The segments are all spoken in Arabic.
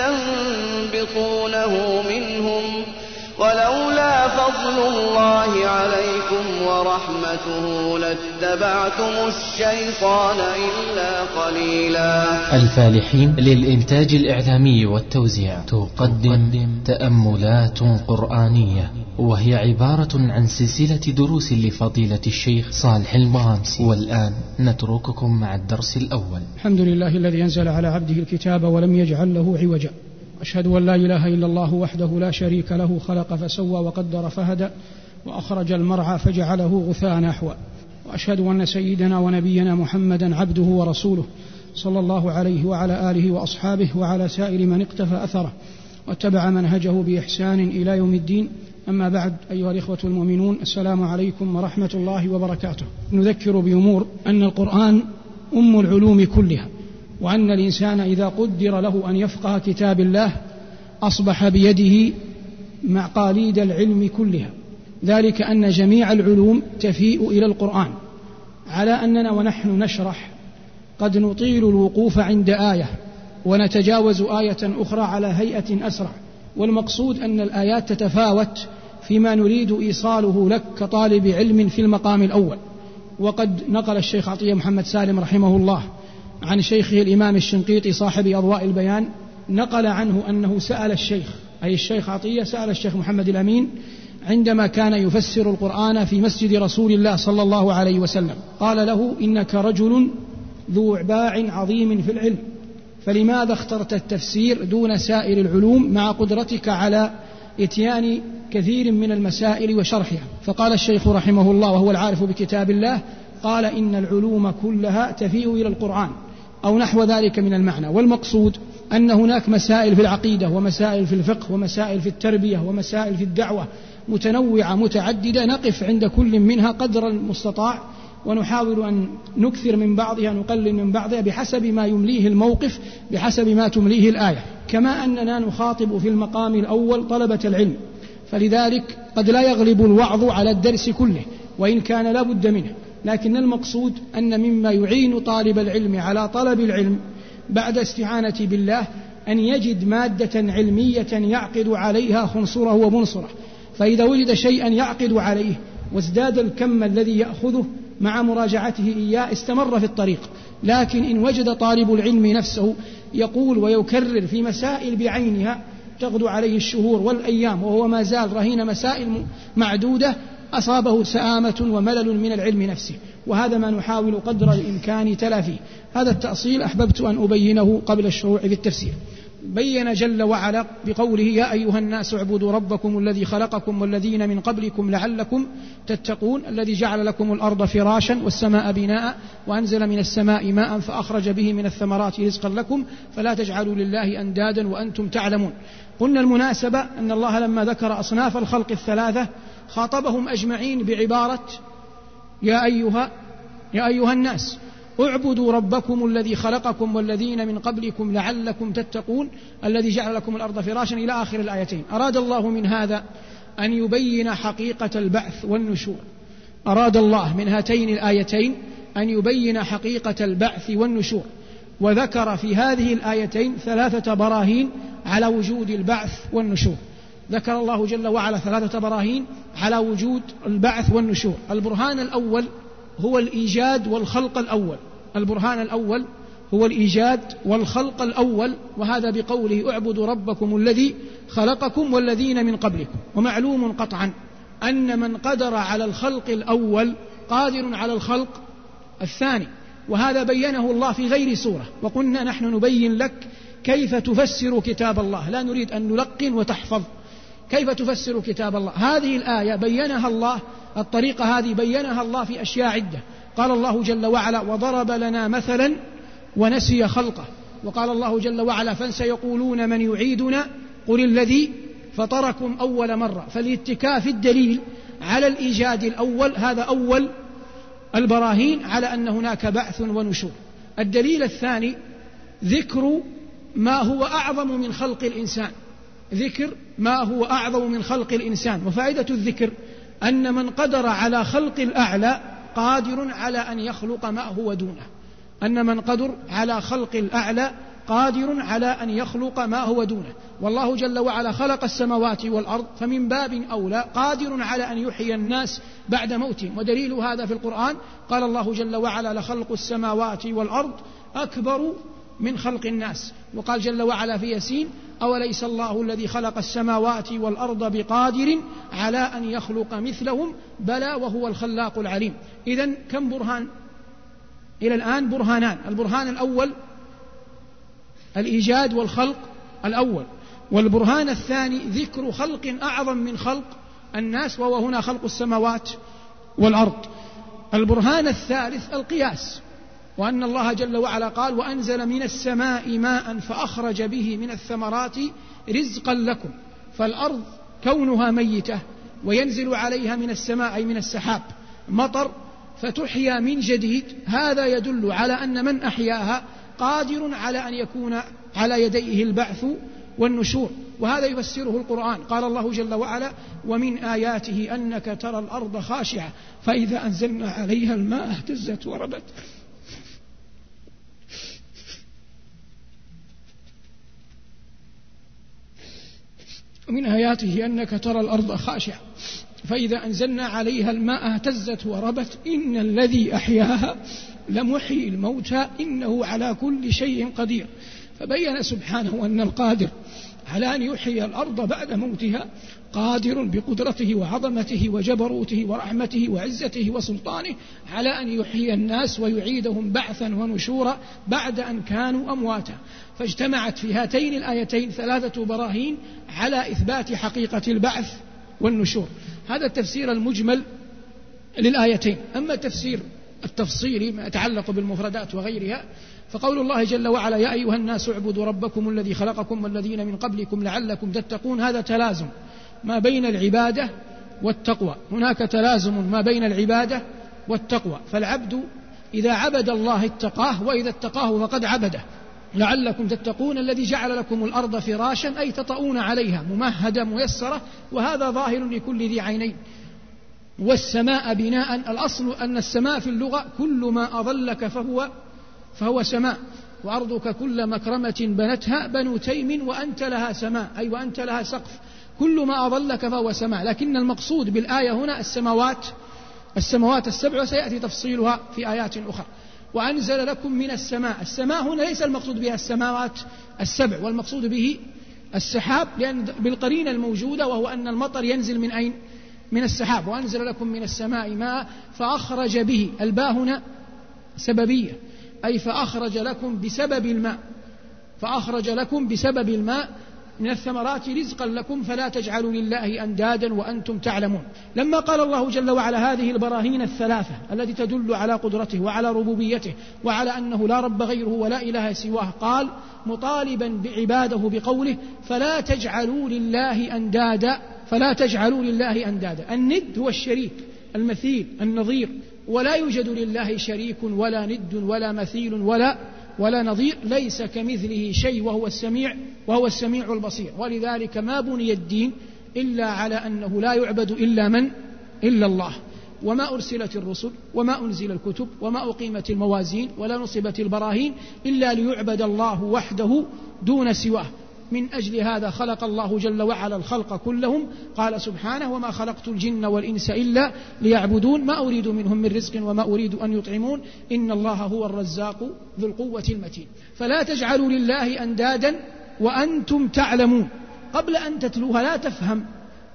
يستنبطونه منهم ولولا فضل الله عليكم ورحمته لاتبعتم الشيطان إلا قليلا. الفالحين للإنتاج الإعلامي والتوزيع تقدم تأملات قرآنية وهي عبارة عن سلسلة دروس لفضيلة الشيخ صالح المغامسي. والآن نترككم مع الدرس الأول. الحمد لله الذي أنزل على عبده الكتاب ولم يجعل له عوجا. أشهد أن لا إله إلا الله وحده لا شريك له خلق فسوى وقدر فهدى وأخرج المرعى فجعله غثاء نحوا وأشهد أن سيدنا ونبينا محمدا عبده ورسوله صلى الله عليه وعلى آله وأصحابه وعلى سائر من اقتفى أثره واتبع منهجه بإحسان إلى يوم الدين. أما بعد أيها الإخوة المؤمنون السلام عليكم ورحمة الله وبركاته. نذكر بأمور أن القرآن أم العلوم كلها. وأن الإنسان إذا قدر له أن يفقه كتاب الله أصبح بيده معقاليد العلم كلها. ذلك أن جميع العلوم تفيء إلى القرآن. على أننا ونحن نشرح قد نطيل الوقوف عند آية ونتجاوز آية أخرى على هيئة أسرع. والمقصود أن الآيات تتفاوت فيما نريد إيصاله لك كطالب علم في المقام الأول. وقد نقل الشيخ عطية محمد سالم رحمه الله عن شيخه الإمام الشنقيطي صاحب أضواء البيان نقل عنه أنه سأل الشيخ أي الشيخ عطية سأل الشيخ محمد الأمين عندما كان يفسر القرآن في مسجد رسول الله صلى الله عليه وسلم. قال له إنك رجل ذو عباع عظيم في العلم فلماذا اخترت التفسير دون سائر العلوم مع قدرتك على إتيان كثير من المسائل وشرحها فقال الشيخ رحمه الله وهو العارف بكتاب الله قال إن العلوم كلها تفيء إلى القرآن أو نحو ذلك من المعنى. والمقصود أن هناك مسائل في العقيدة ومسائل في الفقه ومسائل في التربية ومسائل في الدعوة متنوعة متعددة. نقف عند كل منها قدر المستطاع ونحاول أن نكثر من بعضها نقلل من بعضها بحسب ما يمليه الموقف بحسب ما تمليه الآية. كما أننا نخاطب في المقام الأول طلبة العلم. فلذلك قد لا يغلب الوعظ على الدرس كله وإن كان لا بد منه. لكن المقصود أن مما يعين طالب العلم على طلب العلم بعد استعانة بالله أن يجد مادة علمية يعقد عليها خنصره ومنصره فإذا وجد شيئا يعقد عليه وازداد الكم الذي يأخذه مع مراجعته إياه استمر في الطريق. لكن إن وجد طالب العلم نفسه يقول ويكرر في مسائل بعينها تغدو عليه الشهور والأيام وهو ما زال رهين مسائل معدودة أصابه سآمة وملل من العلم نفسه وهذا ما نحاول قدر الإمكان تلافيه هذا التأصيل أحببت أن أبينه قبل الشروع في التفسير بين جل وعلا بقوله يا أيها الناس اعبدوا ربكم الذي خلقكم والذين من قبلكم لعلكم تتقون الذي جعل لكم الأرض فراشا والسماء بناء وأنزل من السماء ماء فأخرج به من الثمرات رزقا لكم فلا تجعلوا لله أندادا وأنتم تعلمون. قلنا المناسبة أن الله لما ذكر أصناف الخلق الثلاثة خاطبهم أجمعين بعبارة يا أيها يا أيها الناس اعبدوا ربكم الذي خلقكم والذين من قبلكم لعلكم تتقون الذي جعل لكم الأرض فراشا إلى آخر الآيتين. أراد الله من هذا أن يبين حقيقة البعث والنشور. أراد الله من هاتين الآيتين أن يبين حقيقة البعث والنشور. وذكر في هذه الآيتين ثلاثة براهين على وجود البعث والنشور. ذكر الله جل وعلا ثلاثة براهين على وجود البعث والنشور. البرهان الأول هو الإيجاد والخلق الأول. البرهان الأول هو الإيجاد والخلق الأول وهذا بقوله اعبدوا ربكم الذي خلقكم والذين من قبلكم. ومعلوم قطعا أن من قدر على الخلق الأول قادر على الخلق الثاني. وهذا بينه الله في غير سورة وقلنا نحن نبين لك كيف تفسر كتاب الله. لا نريد أن نلقن وتحفظ. كيف تفسر كتاب الله؟ هذه الآية بينها الله الطريقة هذه بينها الله في أشياء عدة. قال الله جل وعلا وضرب لنا مثلا ونسي خلقه. وقال الله جل وعلا فسيقولون من يعيدنا. قل الذي فطركم أول مرة. فالاتكاء في الدليل على الإيجاد الأول هذا أول البراهين على أن هناك بعث ونشور. الدليل الثاني ذكر ما هو أعظم من خلق الإنسان. ذكر ما هو أعظم من خلق الإنسان وفائدة الذكر أن من قدر على خلق الأعلى قادر على أن يخلق ما هو دونه. أن من قدر على خلق الأعلى قادر على أن يخلق ما هو دونه. والله جل وعلا خلق السماوات والأرض فمن باب أولى قادر على أن يحيي الناس بعد موتهم. ودليل هذا في القرآن قال الله جل وعلا لخلق السماوات والأرض أكبر من خلق الناس. وقال جل وعلا في ياسين أوليس الله الذي خلق السماوات والأرض بقادر على أن يخلق مثلهم؟ بلى وهو الخلاق العليم. إذا كم برهان؟ إلى الآن برهانان. البرهان الأول الإيجاد والخلق الأول. والبرهان الثاني ذكر خلق أعظم من خلق الناس وهو هنا خلق السماوات والأرض. البرهان الثالث القياس. وأن الله جل وعلا قال وأنزل من السماء ماء فأخرج به من الثمرات رزقا لكم فالأرض كونها ميتة وينزل عليها من السماء أي من السحاب مطر فتحيا من جديد هذا يدل على أن من أحياها قادر على أن يكون على يديه البعث والنشور وهذا يفسره القرآن قال الله جل وعلا ومن آياته أنك ترى الأرض خاشعة فإذا أنزلنا عليها الماء اهتزت وربت ومن آياته أنك ترى الأرض خاشعة. فإذا أنزلنا عليها الماء اهتزت وربت إن الذي أحياها لمحيي الموتى إنه على كل شيء قدير. فبين سبحانه أن القادر على أن يحيي الأرض بعد موتها قادر بقدرته وعظمته وجبروته ورحمته وعزته وسلطانه على أن يحيي الناس ويعيدهم بعثا ونشورا بعد أن كانوا أمواتا. فاجتمعت في هاتين الآيتين ثلاثة براهين على إثبات حقيقة البعث والنشور. هذا التفسير المجمل للآيتين. أما التفسير التفصيلي ما يتعلق بالمفردات وغيرها فقول الله جل وعلا يا أيها الناس اعبدوا ربكم الذي خلقكم والذين من قبلكم لعلكم تتقون. هذا تلازم ما بين العبادة والتقوى. هناك تلازم ما بين العبادة والتقوى. فالعبد إذا عبد الله اتقاه وإذا اتقاه فقد عبده. لعلكم تتقون الذي جعل لكم الأرض فراشا أي تطؤون عليها ممهدة ميسرة وهذا ظاهر لكل ذي عينين. والسماء بناء الأصل أن السماء في اللغة كل ما أظلك فهو فهو سماء. وأرضك كل مكرمة بنتها بنو تيم وأنت لها سماء أي وأنت لها سقف. كل ما أظلك فهو سماء. لكن المقصود بالآية هنا السماوات السماوات السبع وسيأتي تفصيلها في آيات أخرى. وأنزل لكم من السماء. السماء هنا ليس المقصود بها السماوات السبع والمقصود به السحاب لأن بالقرينة الموجودة وهو أن المطر ينزل من أين؟ من السحاب. وأنزل لكم من السماء ماء فأخرج به. الباء هنا سببية. أي فأخرج لكم بسبب الماء. فأخرج لكم بسبب الماء. من الثمرات رزقا لكم فلا تجعلوا لله أندادا وأنتم تعلمون. لما قال الله جل وعلا هذه البراهين الثلاثة التي تدل على قدرته وعلى ربوبيته وعلى أنه لا رب غيره ولا إله سواه قال مطالبا بعباده بقوله فلا تجعلوا لله أندادا فلا تجعلوا لله أندادا. الند هو الشريك المثيل النظير ولا يوجد لله شريك ولا ند ولا مثيل ولا ولا نظير ليس كمثله شيء وهو السميع وهو السميع البصير. ولذلك ما بني الدين إلا على أنه لا يعبد إلا من؟ إلا الله. وما أرسلت الرسل وما أنزل الكتب وما أقيمت الموازين ولا نصبت البراهين إلا ليعبد الله وحده دون سواه. من أجل هذا خلق الله جل وعلا الخلق كلهم. قال سبحانه وما خلقت الجن والإنس إلا ليعبدون. ما أريد منهم من رزق وما أريد أن يطعمون. إن الله هو الرزاق ذو القوة المتين. فلا تجعلوا لله أندادا وأنتم تعلمون. قبل أن تتلوها لا تفهم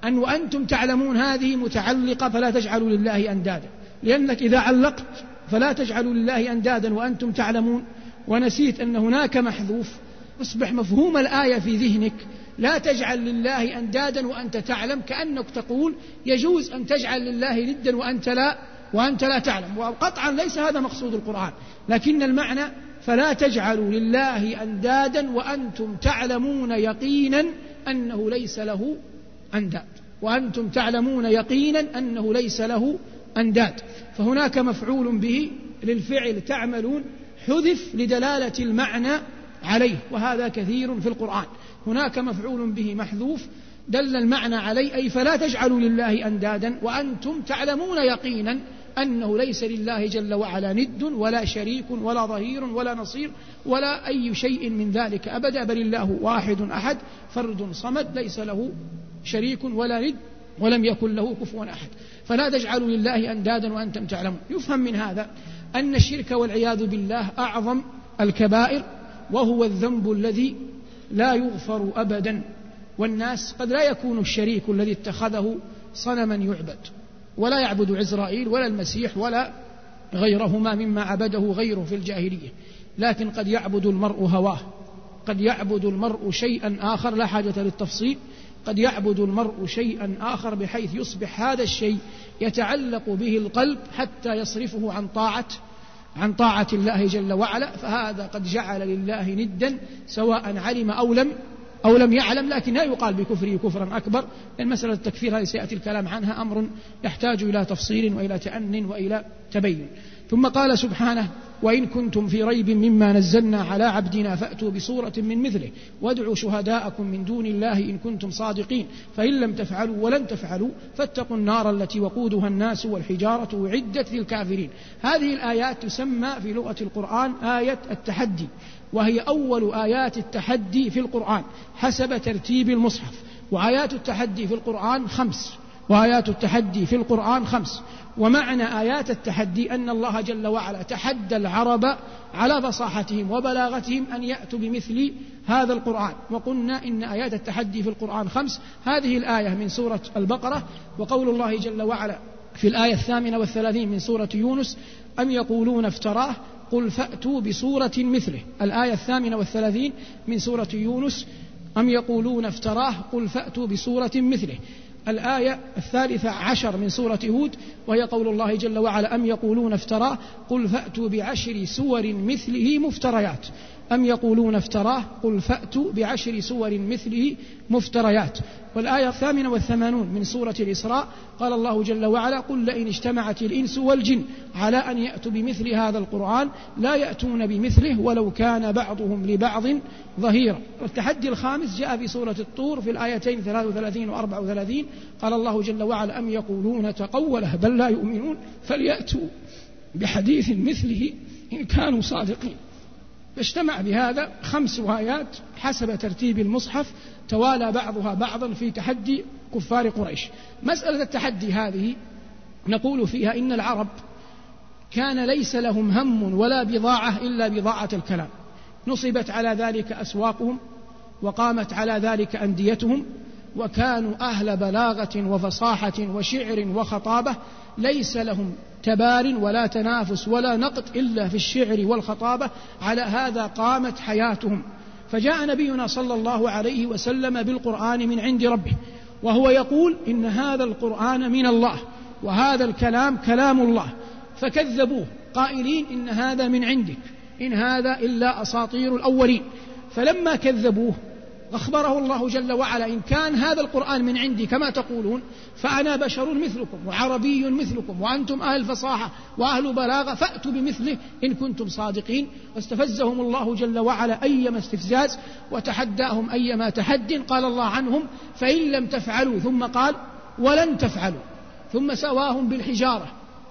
أن وأنتم تعلمون هذه متعلقة فلا تجعلوا لله أندادا. لأنك إذا علقت فلا تجعلوا لله أندادا وأنتم تعلمون. ونسيت أن هناك محذوف يصبح مفهوم الآية في ذهنك. لا تجعل لله أندادا وأنت تعلم كأنك تقول يجوز أن تجعل لله ندا وأنت لا وأنت لا تعلم. وقطعا ليس هذا مقصود القرآن. لكن المعنى فلا تجعلوا لله أندادا وأنتم تعلمون يقينا أنه ليس له أنداد. وأنتم تعلمون يقينا أنه ليس له أنداد. فهناك مفعول به للفعل تعملون. حذف لدلالة المعنى عليه وهذا كثير في القرآن. هناك مفعول به محذوف دل المعنى عليه أي فلا تجعلوا لله أندادا وأنتم تعلمون يقينا أنه ليس لله جل وعلا ند ولا شريك ولا ظهير ولا نصير ولا أي شيء من ذلك أبدا بل الله واحد أحد فرد صمد ليس له شريك ولا ند ولم يكن له كفوا أحد. فلا تجعلوا لله أندادا وأنتم تعلمون. يفهم من هذا أن الشرك والعياذ بالله أعظم الكبائر وهو الذنب الذي لا يغفر أبدا. والناس قد لا يكون الشريك الذي اتخذه صنما يعبد ولا يعبد عزرائيل ولا المسيح ولا غيرهما مما عبده غيره في الجاهلية. لكن قد يعبد المرء هواه قد يعبد المرء شيئا آخر لا حاجة للتفصيل قد يعبد المرء شيئا آخر بحيث يصبح هذا الشيء يتعلق به القلب حتى يصرفه عن طاعة عن طاعة الله جل وعلا فهذا قد جعل لله ندا سواء علم أو لم أو لم يعلم لكن لا يقال بكفره كفرا أكبر لأن مسألة التكفير هذه سيأتي الكلام عنها أمر يحتاج إلى تفصيل وإلى تأن وإلى تبين. ثم قال سبحانه وإن كنتم في ريب مما نزلنا على عبدنا فأتوا بصورة من مثله. وادعوا شهداءكم من دون الله إن كنتم صادقين. فإن لم تفعلوا ولن تفعلوا فاتقوا النار التي وقودها الناس والحجارة أعدت للكافرين. هذه الآيات تسمى في لغة القرآن آية التحدي. وهي أول آيات التحدي في القرآن حسب ترتيب المصحف. وآيات التحدي في القرآن خمس. وآيات التحدي في القرآن خمس. ومعنى آيات التحدي أن الله جل وعلا تحدى العرب على فصاحتهم وبلاغتهم أن يأتوا بمثل هذا القرآن. وقلنا إن آيات التحدي في القرآن خمس. هذه الآية من سورة البقرة. وقول الله جل وعلا في الآية الثامنة والثلاثين من سورة يونس أم يقولون افتراه؟ قل فأتوا بسورة مثله. الآية الثامنة والثلاثين من سورة يونس أم يقولون افتراه؟ قل فأتوا بسورة مثله. الآية الثالثة عشر من سورة هود وهي قول الله جل وعلا أم يقولون افتراه؟ قل فأتوا بعشر سور مثله مفتريات. أم يقولون افتراه؟ قل فأتوا بعشر سور مثله مفتريات. والآية الثامنة والثمانون من سورة الإسراء قال الله جل وعلا قل لئن اجتمعت الإنس والجن على أن يأتوا بمثل هذا القرآن لا يأتون بمثله ولو كان بعضهم لبعض ظهيرا. والتحدي الخامس جاء في سورة الطور في الآيتين 33 و 34 قال الله جل وعلا أم يقولون تقوله بل لا يؤمنون؟ فليأتوا بحديث مثله إن كانوا صادقين. فاجتمع بهذا خمس آيات حسب ترتيب المصحف توالى بعضها بعضا في تحدي كفار قريش. مسألة التحدي هذه نقول فيها إن العرب كان ليس لهم هم ولا بضاعة إلا بضاعة الكلام. نصبت على ذلك أسواقهم وقامت على ذلك أنديتهم وكانوا أهل بلاغة وفصاحة وشعر وخطابة. ليس لهم تبار ولا تنافس ولا نقد إلا في الشعر والخطابة على هذا قامت حياتهم. فجاء نبينا صلى الله عليه وسلم بالقرآن من عند ربه وهو يقول إن هذا القرآن من الله وهذا الكلام كلام الله. فكذبوه قائلين إن هذا من عندك إن هذا إلا أساطير الأولين. فلما كذبوه أخبره الله جل وعلا إن كان هذا القرآن من عندي كما تقولون فأنا بشر مثلكم وعربي مثلكم وأنتم أهل فصاحة وأهل بلاغة فأتوا بمثله إن كنتم صادقين. واستفزهم الله جل وعلا أيما استفزاز وتحداهم أيما تحد قال الله عنهم فإن لم تفعلوا ثم قال ولن تفعلوا ثم سواهم بالحجارة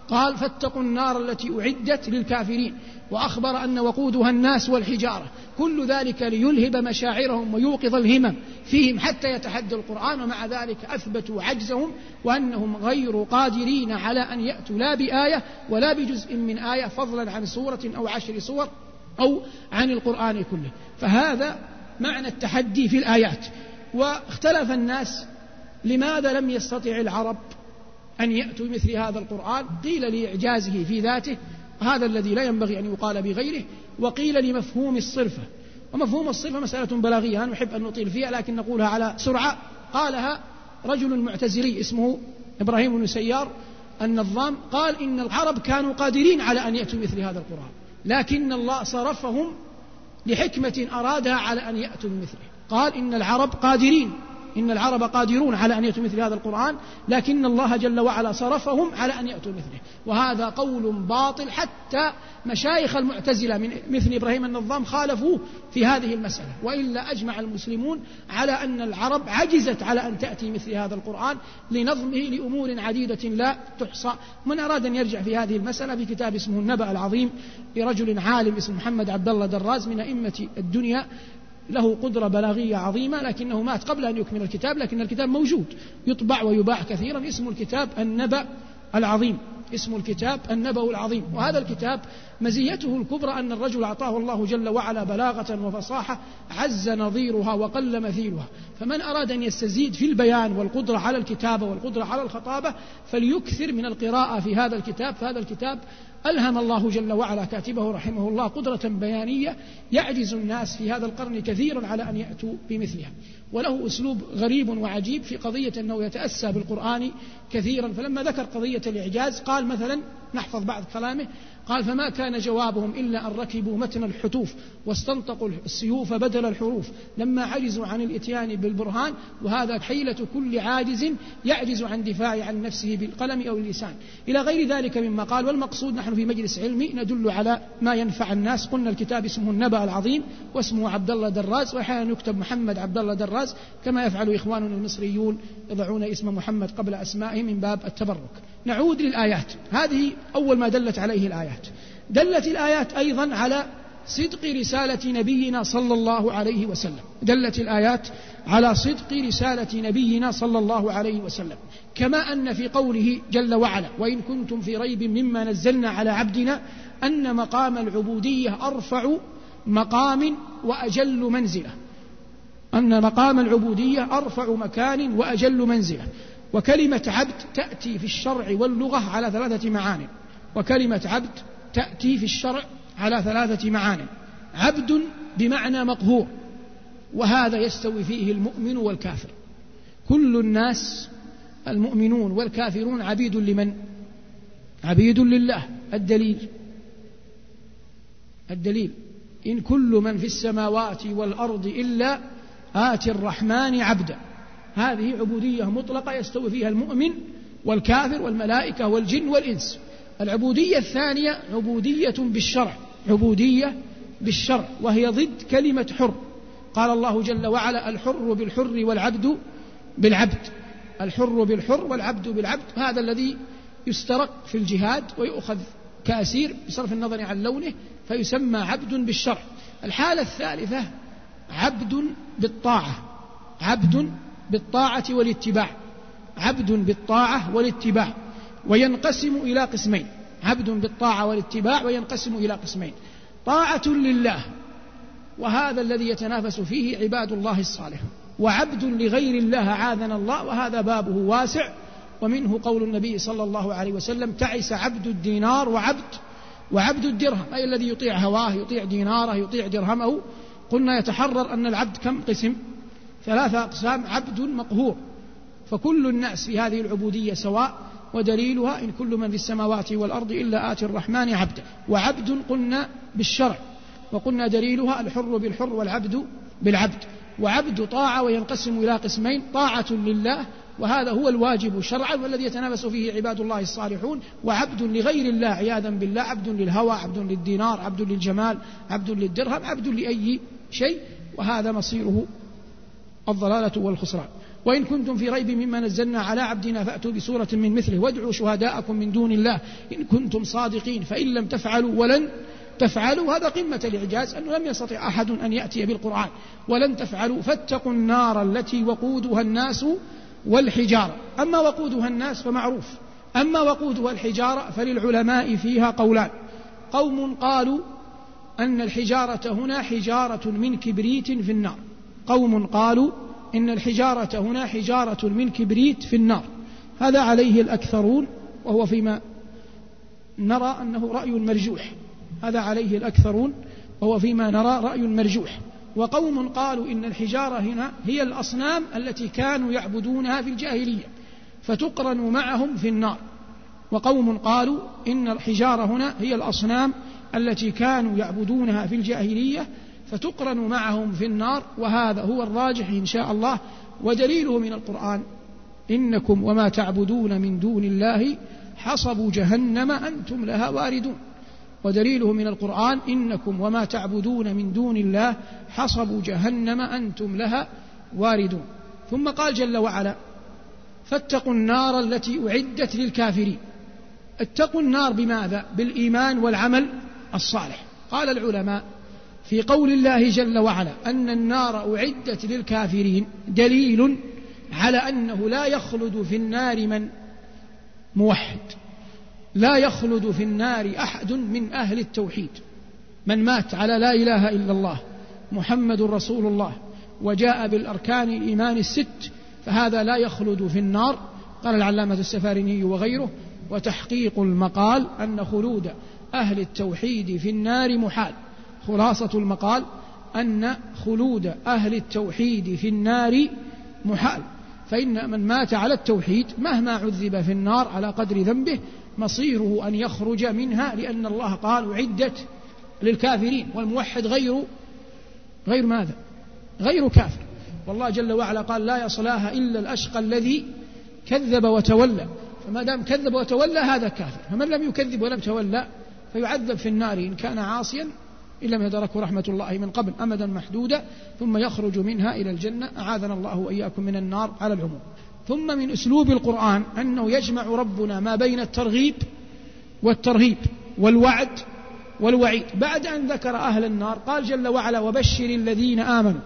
قال فاتقوا النار التي أعدت للكافرين. وأخبر أن وقودها الناس والحجارة. كل ذلك ليلهب مشاعرهم ويوقظ الهمم فيهم حتى يتحدى القرآن ومع ذلك أثبتوا عجزهم وأنهم غير قادرين على أن يأتوا لا بآية ولا بجزء من آية فضلا عن سورة أو عشر سور أو عن القرآن كله. فهذا معنى التحدي في الآيات. واختلف الناس لماذا لم يستطع العرب أن يأتوا بمثل هذا القرآن. قيل لإعجازه في ذاته هذا الذي لا ينبغي أن يقال بغيره وقيل لمفهوم الصرفة. ومفهوم الصفة مسألة بلاغية أنا نحب أن نطيل فيها لكن نقولها على سرعة. قالها رجل معتزلي اسمه إبراهيم بن سيار النظام قال إن العرب كانوا قادرين على أن يأتوا مثل هذا القرآن لكن الله صرفهم لحكمة أرادها على أن يأتوا بمثله قال إن العرب قادرين. إن العرب قادرون على أن يأتوا مثل هذا القرآن لكن الله جل وعلا صرفهم على أن يأتوا مثله. وهذا قول باطل حتى مشايخ المعتزلة من مثل إبراهيم النظام خالفوه في هذه المسألة. وإلا أجمع المسلمون على أن العرب عجزت على أن تأتي مثل هذا القرآن لنظمه لأمور عديدة لا تحصى. من أراد أن يرجع في هذه المسألة في كتاب اسمه النبأ العظيم لرجل عالم اسمه محمد عبد الله دراز من أئمة الدنيا. له قدرة بلاغية عظيمة لكنه مات قبل أن يكمل الكتاب لكن الكتاب موجود. يطبع ويباع كثيرا. اسم الكتاب النبأ العظيم. اسم الكتاب النبأ العظيم. وهذا الكتاب مزيته الكبرى أن الرجل أعطاه الله جل وعلا بلاغة وفصاحة عز نظيرها وقل مثيلها فمن أراد أن يستزيد في البيان والقدرة على الكتابة والقدرة على الخطابة فليكثر من القراءة في هذا الكتاب. فهذا الكتاب ألهم الله جل وعلا كاتبه رحمه الله قدرة بيانية يعجز الناس في هذا القرن كثيرا على أن يأتوا بمثلها. وله أسلوب غريب وعجيب في قضية أنه يتأسى بالقرآن كثيرا. فلما ذكر قضية الإعجاز قال مثلا نحفظ بعض كلامه قال فما كان جوابهم إلا أن ركبوا متن الحتوف واستنطقوا السيوف بدل الحروف. لما عجزوا عن الإتيان بالبرهان وهذا حيلة كل عاجز يعجز عن دفاع عن نفسه بالقلم أو اللسان. إلى غير ذلك مما قال والمقصود نحن في مجلس علمي ندل على ما ينفع الناس. قلنا الكتاب اسمه النبأ العظيم واسمه عبد الله دراز وأحيانا يكتب محمد عبد الله دراز كما يفعل إخواننا المصريون يضعون اسم محمد قبل أسمائهم من باب التبرك. نعود للآيات. هذه أول ما دلت عليه الآيات. دلت الآيات أيضا على صدق رسالة نبينا صلى الله عليه وسلم. دلت الآيات على صدق رسالة نبينا صلى الله عليه وسلم. كما أن في قوله جل وعلا وإن كنتم في ريب مما نزلنا على عبدنا أن مقام العبودية أرفع مقام وأجل منزلة. أن مقام العبودية أرفع مكان وأجل منزلة. وكلمة عبد تأتي في الشرع واللغة على ثلاثة معان. وكلمة عبد تأتي في الشرع على ثلاثة معان. عبد بمعنى مقهور وهذا يستوي فيه المؤمن والكافر. كل الناس المؤمنون والكافرون عبيد لمن؟ عبيد لله. الدليل الدليل. إن كل من في السماوات والأرض إلا آتي الرحمن عبدا. هذه عبودية مطلقة يستوي فيها المؤمن والكافر والملائكة والجن والإنس. العبودية الثانية عبودية بالشرع. عبودية بالشرع. وهي ضد كلمة حر. قال الله جل وعلا الحر بالحر والعبد بالعبد. الحر بالحر والعبد بالعبد. هذا الذي يسترق في الجهاد ويؤخذ كأسير بصرف النظر عن لونه فيسمى عبد بالشرع. الحالة الثالثة عبد بالطاعة. عبد بالطاعة والاتباع. عبد بالطاعة والاتباع. وينقسم إلى قسمين. عبد بالطاعة والاتباع وينقسم إلى قسمين. طاعة لله. وهذا الذي يتنافس فيه عباد الله الصالحون وعبد لغير الله عاذنا الله وهذا بابه واسع. ومنه قول النبي صلى الله عليه وسلم تعس عبد الدينار وعبد وعبد الدرهم أي الذي يطيع هواه يطيع ديناره يطيع درهمه قلنا يتحرر أن العبد كم قسم؟ ثلاثة أقسام عبد مقهور. فكل الناس في هذه العبودية سواء ودليلها إن كل من في السماوات والأرض إلا آتي الرحمن عبدا وعبد قلنا بالشرع وقلنا دليلها الحر بالحر والعبد بالعبد. وعبد طاعة وينقسم إلى قسمين طاعة لله وهذا هو الواجب شرعا والذي يتنافس فيه عباد الله الصالحون. وعبد لغير الله عياذا بالله عبد للهوى عبد للدينار عبد للجمال عبد للدرهم عبد لأي شيء وهذا مصيره الضلالة والخسران. وإن كنتم في ريب مما نزلنا على عبدنا فأتوا بسورة من مثله وادعوا شهداءكم من دون الله إن كنتم صادقين فإن لم تفعلوا ولن تفعلوا. هذا قمة الإعجاز أنه لم يستطع أحد أن يأتي بالقرآن. ولن تفعلوا فاتقوا النار التي وقودها الناس والحجارة. أما وقودها الناس فمعروف. أما وقودها الحجارة فللعلماء فيها قولان. قوم قالوا أن الحجارة هنا حجارة من كبريت في النار. قوم قالوا إن الحجارة هنا حجارة من كبريت في النار. هذا عليه الأكثرون وهو فيما نرى أنه رأي مرجوح. هذا عليه الأكثرون وهو فيما نرى رأي مرجوح. وقوم قالوا إن الحجارة هنا هي الأصنام التي كانوا يعبدونها في الجاهلية فتقرن معهم في النار. وقوم قالوا إن الحجارة هنا هي الأصنام التي كانوا يعبدونها في الجاهلية فتقرن معهم في النار وهذا هو الراجح إن شاء الله. ودليله من القرآن إنكم وما تعبدون من دون الله حصب جهنم أنتم لها واردون. ودليله من القرآن إنكم وما تعبدون من دون الله حصب جهنم أنتم لها واردون. ثم قال جل وعلا فاتقوا النار التي أعدت للكافرين. اتقوا النار بماذا؟ بالإيمان والعمل. الصالح. قال العلماء في قول الله جل وعلا أن النار أعدت للكافرين دليل على أنه لا يخلد في النار من موحد. لا يخلد في النار أحد من أهل التوحيد. من مات على لا إله إلا الله محمد رسول الله وجاء بالأركان الإيمان الست فهذا لا يخلد في النار. قال العلامة السفاريني وغيره وتحقيق المقال أن خلود أهل التوحيد في النار محال. خلاصة المقال أن خلود أهل التوحيد في النار محال. فإن من مات على التوحيد مهما عذب في النار على قدر ذنبه مصيره أن يخرج منها لأن الله قال أعدت للكافرين والموحد غير غير ماذا؟ غير كافر. والله جل وعلا قال لا يصلاها إلا الأشقى الذي كذب وتولى. فما دام كذب وتولى هذا كافر. فمن لم يكذب ولم تولى فيعذب في النار إن كان عاصيا إن لم يدركه رحمة الله من قبل أمدا محدودا ثم يخرج منها إلى الجنة. أعاذنا الله وإياكم من النار على العموم. ثم من أسلوب القرآن أنه يجمع ربنا ما بين الترغيب والترهيب والوعد والوعيد. بعد أن ذكر أهل النار قال جل وعلا وبشر الذين آمنوا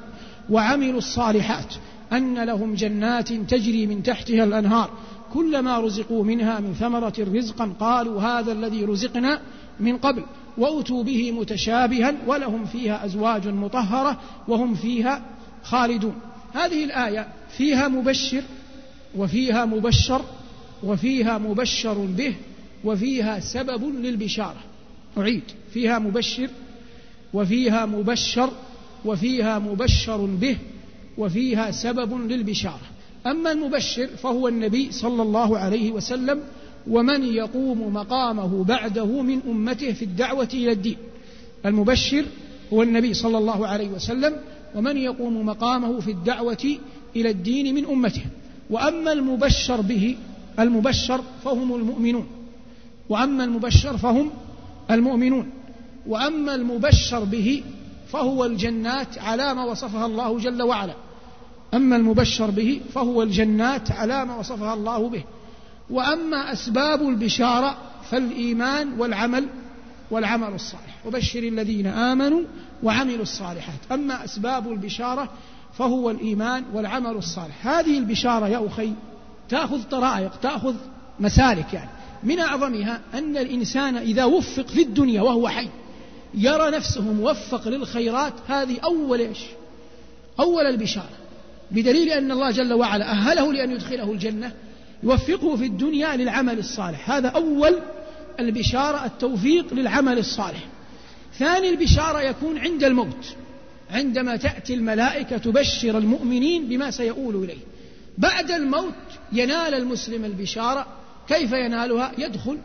وعملوا الصالحات أن لهم جنات تجري من تحتها الأنهار. كلما رزقوا منها من ثمرة رزقا قالوا هذا الذي رزقنا من قبل وأتوا به متشابها ولهم فيها أزواج مطهرة وهم فيها خالدون. هذه الآية فيها مبشر وفيها مبشر وفيها مبشر به وفيها سبب للبشارة. أعيد. فيها مبشر وفيها مبشر وفيها مبشر به وفيها سبب للبشارة. أما المبشر فهو النبي صلى الله عليه وسلم ومن يقوم مقامه بعده من أمته في الدعوة إلى الدين. المبشر هو النبي صلى الله عليه وسلم ومن يقوم مقامه في الدعوة إلى الدين من أمته. وأما المبشر به المبشر فهم المؤمنون. وأما المبشر فهم المؤمنون. وأما المبشر به فهو الجنات على ما وصفها الله جل وعلا. أما المبشر به فهو الجنات على ما وصفها الله به. وأما أسباب البشارة فالإيمان والعمل والعمل الصالح. وبشر الذين آمنوا وعملوا الصالحات. أما أسباب البشارة فهو الإيمان والعمل الصالح. هذه البشارة يا أخي تأخذ طرائق تأخذ مسالك يعني. من أعظمها أن الإنسان إذا وفق في الدنيا وهو حي يرى نفسه موفق للخيرات هذه أول إيش؟ أول البشارة. بدليل أن الله جل وعلا أهله لأن يدخله الجنة يوفقه في الدنيا للعمل الصالح. هذا أول البشارة التوفيق للعمل الصالح. ثاني البشارة يكون عند الموت. عندما تأتي الملائكة تبشر المؤمنين بما سيؤول إليه. بعد الموت ينال المسلم البشارة. كيف ينالها؟ يدخل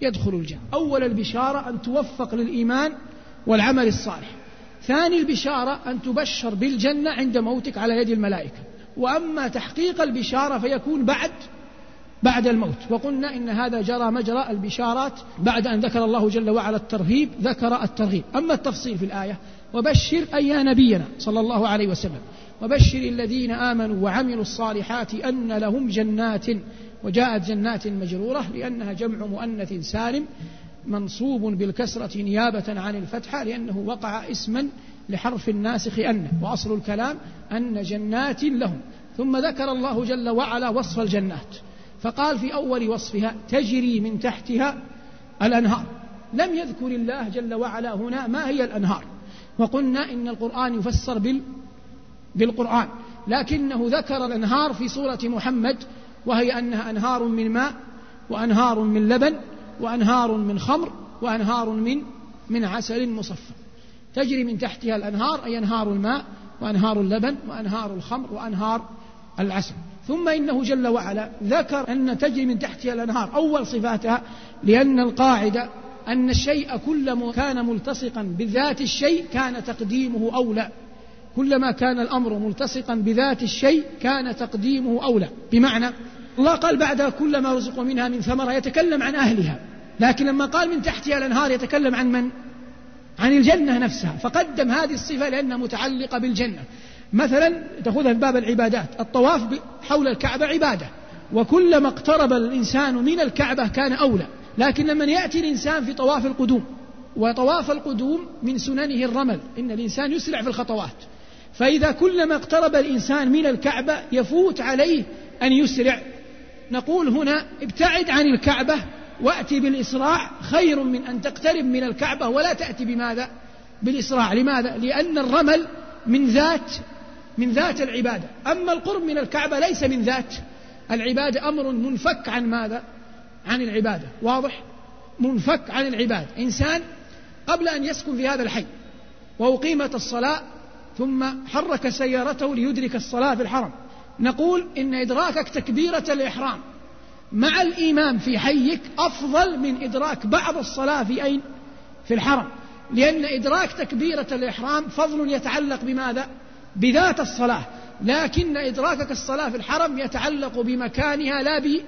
يدخل الجنة. أول البشارة أن توفق للإيمان والعمل الصالح. ثاني البشارة أن تبشر بالجنة عند موتك على يد الملائكة. وأما تحقيق البشارة فيكون بعد بعد الموت. وقلنا إن هذا جرى مجرى البشارات بعد أن ذكر الله جل وعلا الترهيب ذكر الترغيب أما التفصيل في الآية وبشر أي نبينا صلى الله عليه وسلم وبشر الذين آمنوا وعملوا الصالحات أن لهم جنات وجاءت جنات مجرورة لأنها جمع مؤنث سالم منصوب بالكسرة نيابة عن الفتحة لأنه وقع اسما لحرف الناسخ أن وأصل الكلام أن جنات لهم. ثم ذكر الله جل وعلا وصف الجنات. فقال في أول وصفها تجري من تحتها الأنهار. لم يذكر الله جل وعلا هنا ما هي الأنهار. وقلنا إن القرآن يفسر بال بالقرآن. لكنه ذكر الأنهار في سورة محمد وهي أنها أنهار من ماء وأنهار من لبن وأنهار من خمر وأنهار من من عسل مصفى. تجري من تحتها الأنهار أي أنهار الماء وأنهار اللبن وأنهار الخمر وأنهار العسل. ثم إنه جل وعلا ذكر أن تجري من تحتها الأنهار أول صفاتها لأن القاعدة أن الشيء كلما كان ملتصقا بذات الشيء كان تقديمه أولى. كلما كان الأمر ملتصقا بذات الشيء كان تقديمه أولى. بمعنى الله قال بعد كلما رزقوا منها من ثمرة يتكلم عن أهلها لكن لما قال من تحتها الأنهار يتكلم عن من؟ عن الجنة نفسها فقدم هذه الصفة لأنها متعلقة بالجنة. مثلا تأخذها في باب العبادات الطواف حول الكعبة عبادة وكلما اقترب الإنسان من الكعبة كان أولى. لكن لما يأتي الإنسان في طواف القدوم وطواف القدوم من سننه الرمل إن الإنسان يسرع في الخطوات. فإذا كلما اقترب الإنسان من الكعبة يفوت عليه أن يسرع. نقول هنا ابتعد عن الكعبة وأتي بالإسراع خير من أن تقترب من الكعبة ولا تأتي بماذا؟ بالإسراع لماذا؟ لأن الرمل من ذات من ذات العبادة أما القرب من الكعبة ليس من ذات العبادة أمر منفك عن ماذا؟ عن العبادة واضح؟ منفك عن العبادة إنسان قبل أن يسكن في هذا الحي وأقيمت الصلاة ثم حرك سيارته ليدرك الصلاة في الحرم نقول إن إدراكك تكبيرة الإحرام مع الإمام في حيك أفضل من إدراك بعض الصلاة في أين؟ في الحرم. لأن إدراك تكبيرة الإحرام فضل يتعلق بماذا؟ بذات الصلاة. لكن إدراكك الصلاة في الحرم يتعلق بمكانها لا ب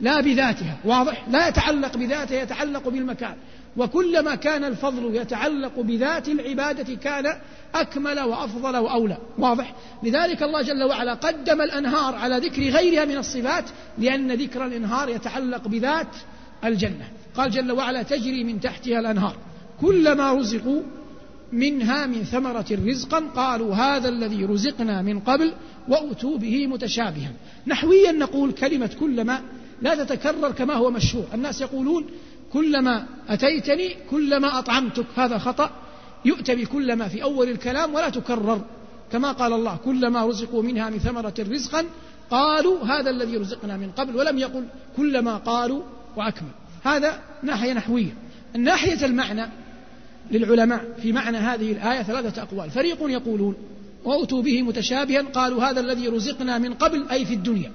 لا بذاتها. واضح؟ لا يتعلق بذاتها يتعلق بالمكان. وكلما كان الفضل يتعلق بذات العبادة كان أكمل وأفضل وأولى. واضح؟ لذلك الله جل وعلا قدم الأنهار على ذكر غيرها من الصفات لأن ذكر الأنهار يتعلق بذات الجنة. قال جل وعلا تجري من تحتها الأنهار. كلما رزقوا منها من ثمرة رزقا قالوا هذا الذي رزقنا من قبل وأتوا به متشابها. نحويا نقول كلمة كلما لا تتكرر كما هو مشهور. الناس يقولون كلما أتيتني كلما أطعمتك هذا خطأ. يؤتى بكلما في أول الكلام ولا تكرر. كما قال الله كلما رزقوا منها من ثمرة رزقا قالوا هذا الذي رزقنا من قبل ولم يقل كلما قالوا وأكمل. هذا ناحية نحوية. الناحية المعنى للعلماء في معنى هذه الآية ثلاثة أقوال. فريق يقولون وأتوا به متشابها قالوا هذا الذي رزقنا من قبل أي في الدنيا.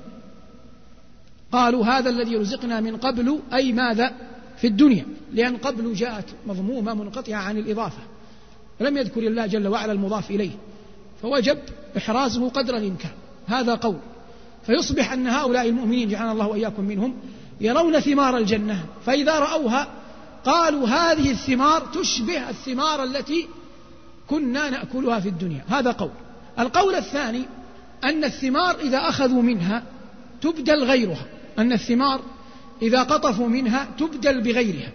قالوا هذا الذي رزقنا من قبل أي ماذا؟ في الدنيا لأن قبل جاءت مضمومة منقطعة عن الإضافة. لم يذكر الله جل وعلا المضاف إليه. فوجب إحرازه قدر الإمكان. هذا قول. فيصبح أن هؤلاء المؤمنين جعلنا الله وإياكم منهم يرون ثمار الجنة. فإذا رأوها قالوا هذه الثمار تشبه الثمار التي كنا نأكلها في الدنيا. هذا قول. القول الثاني أن الثمار إذا أخذوا منها تبدل غيرها. أن الثمار إذا قطفوا منها تبدل بغيرها.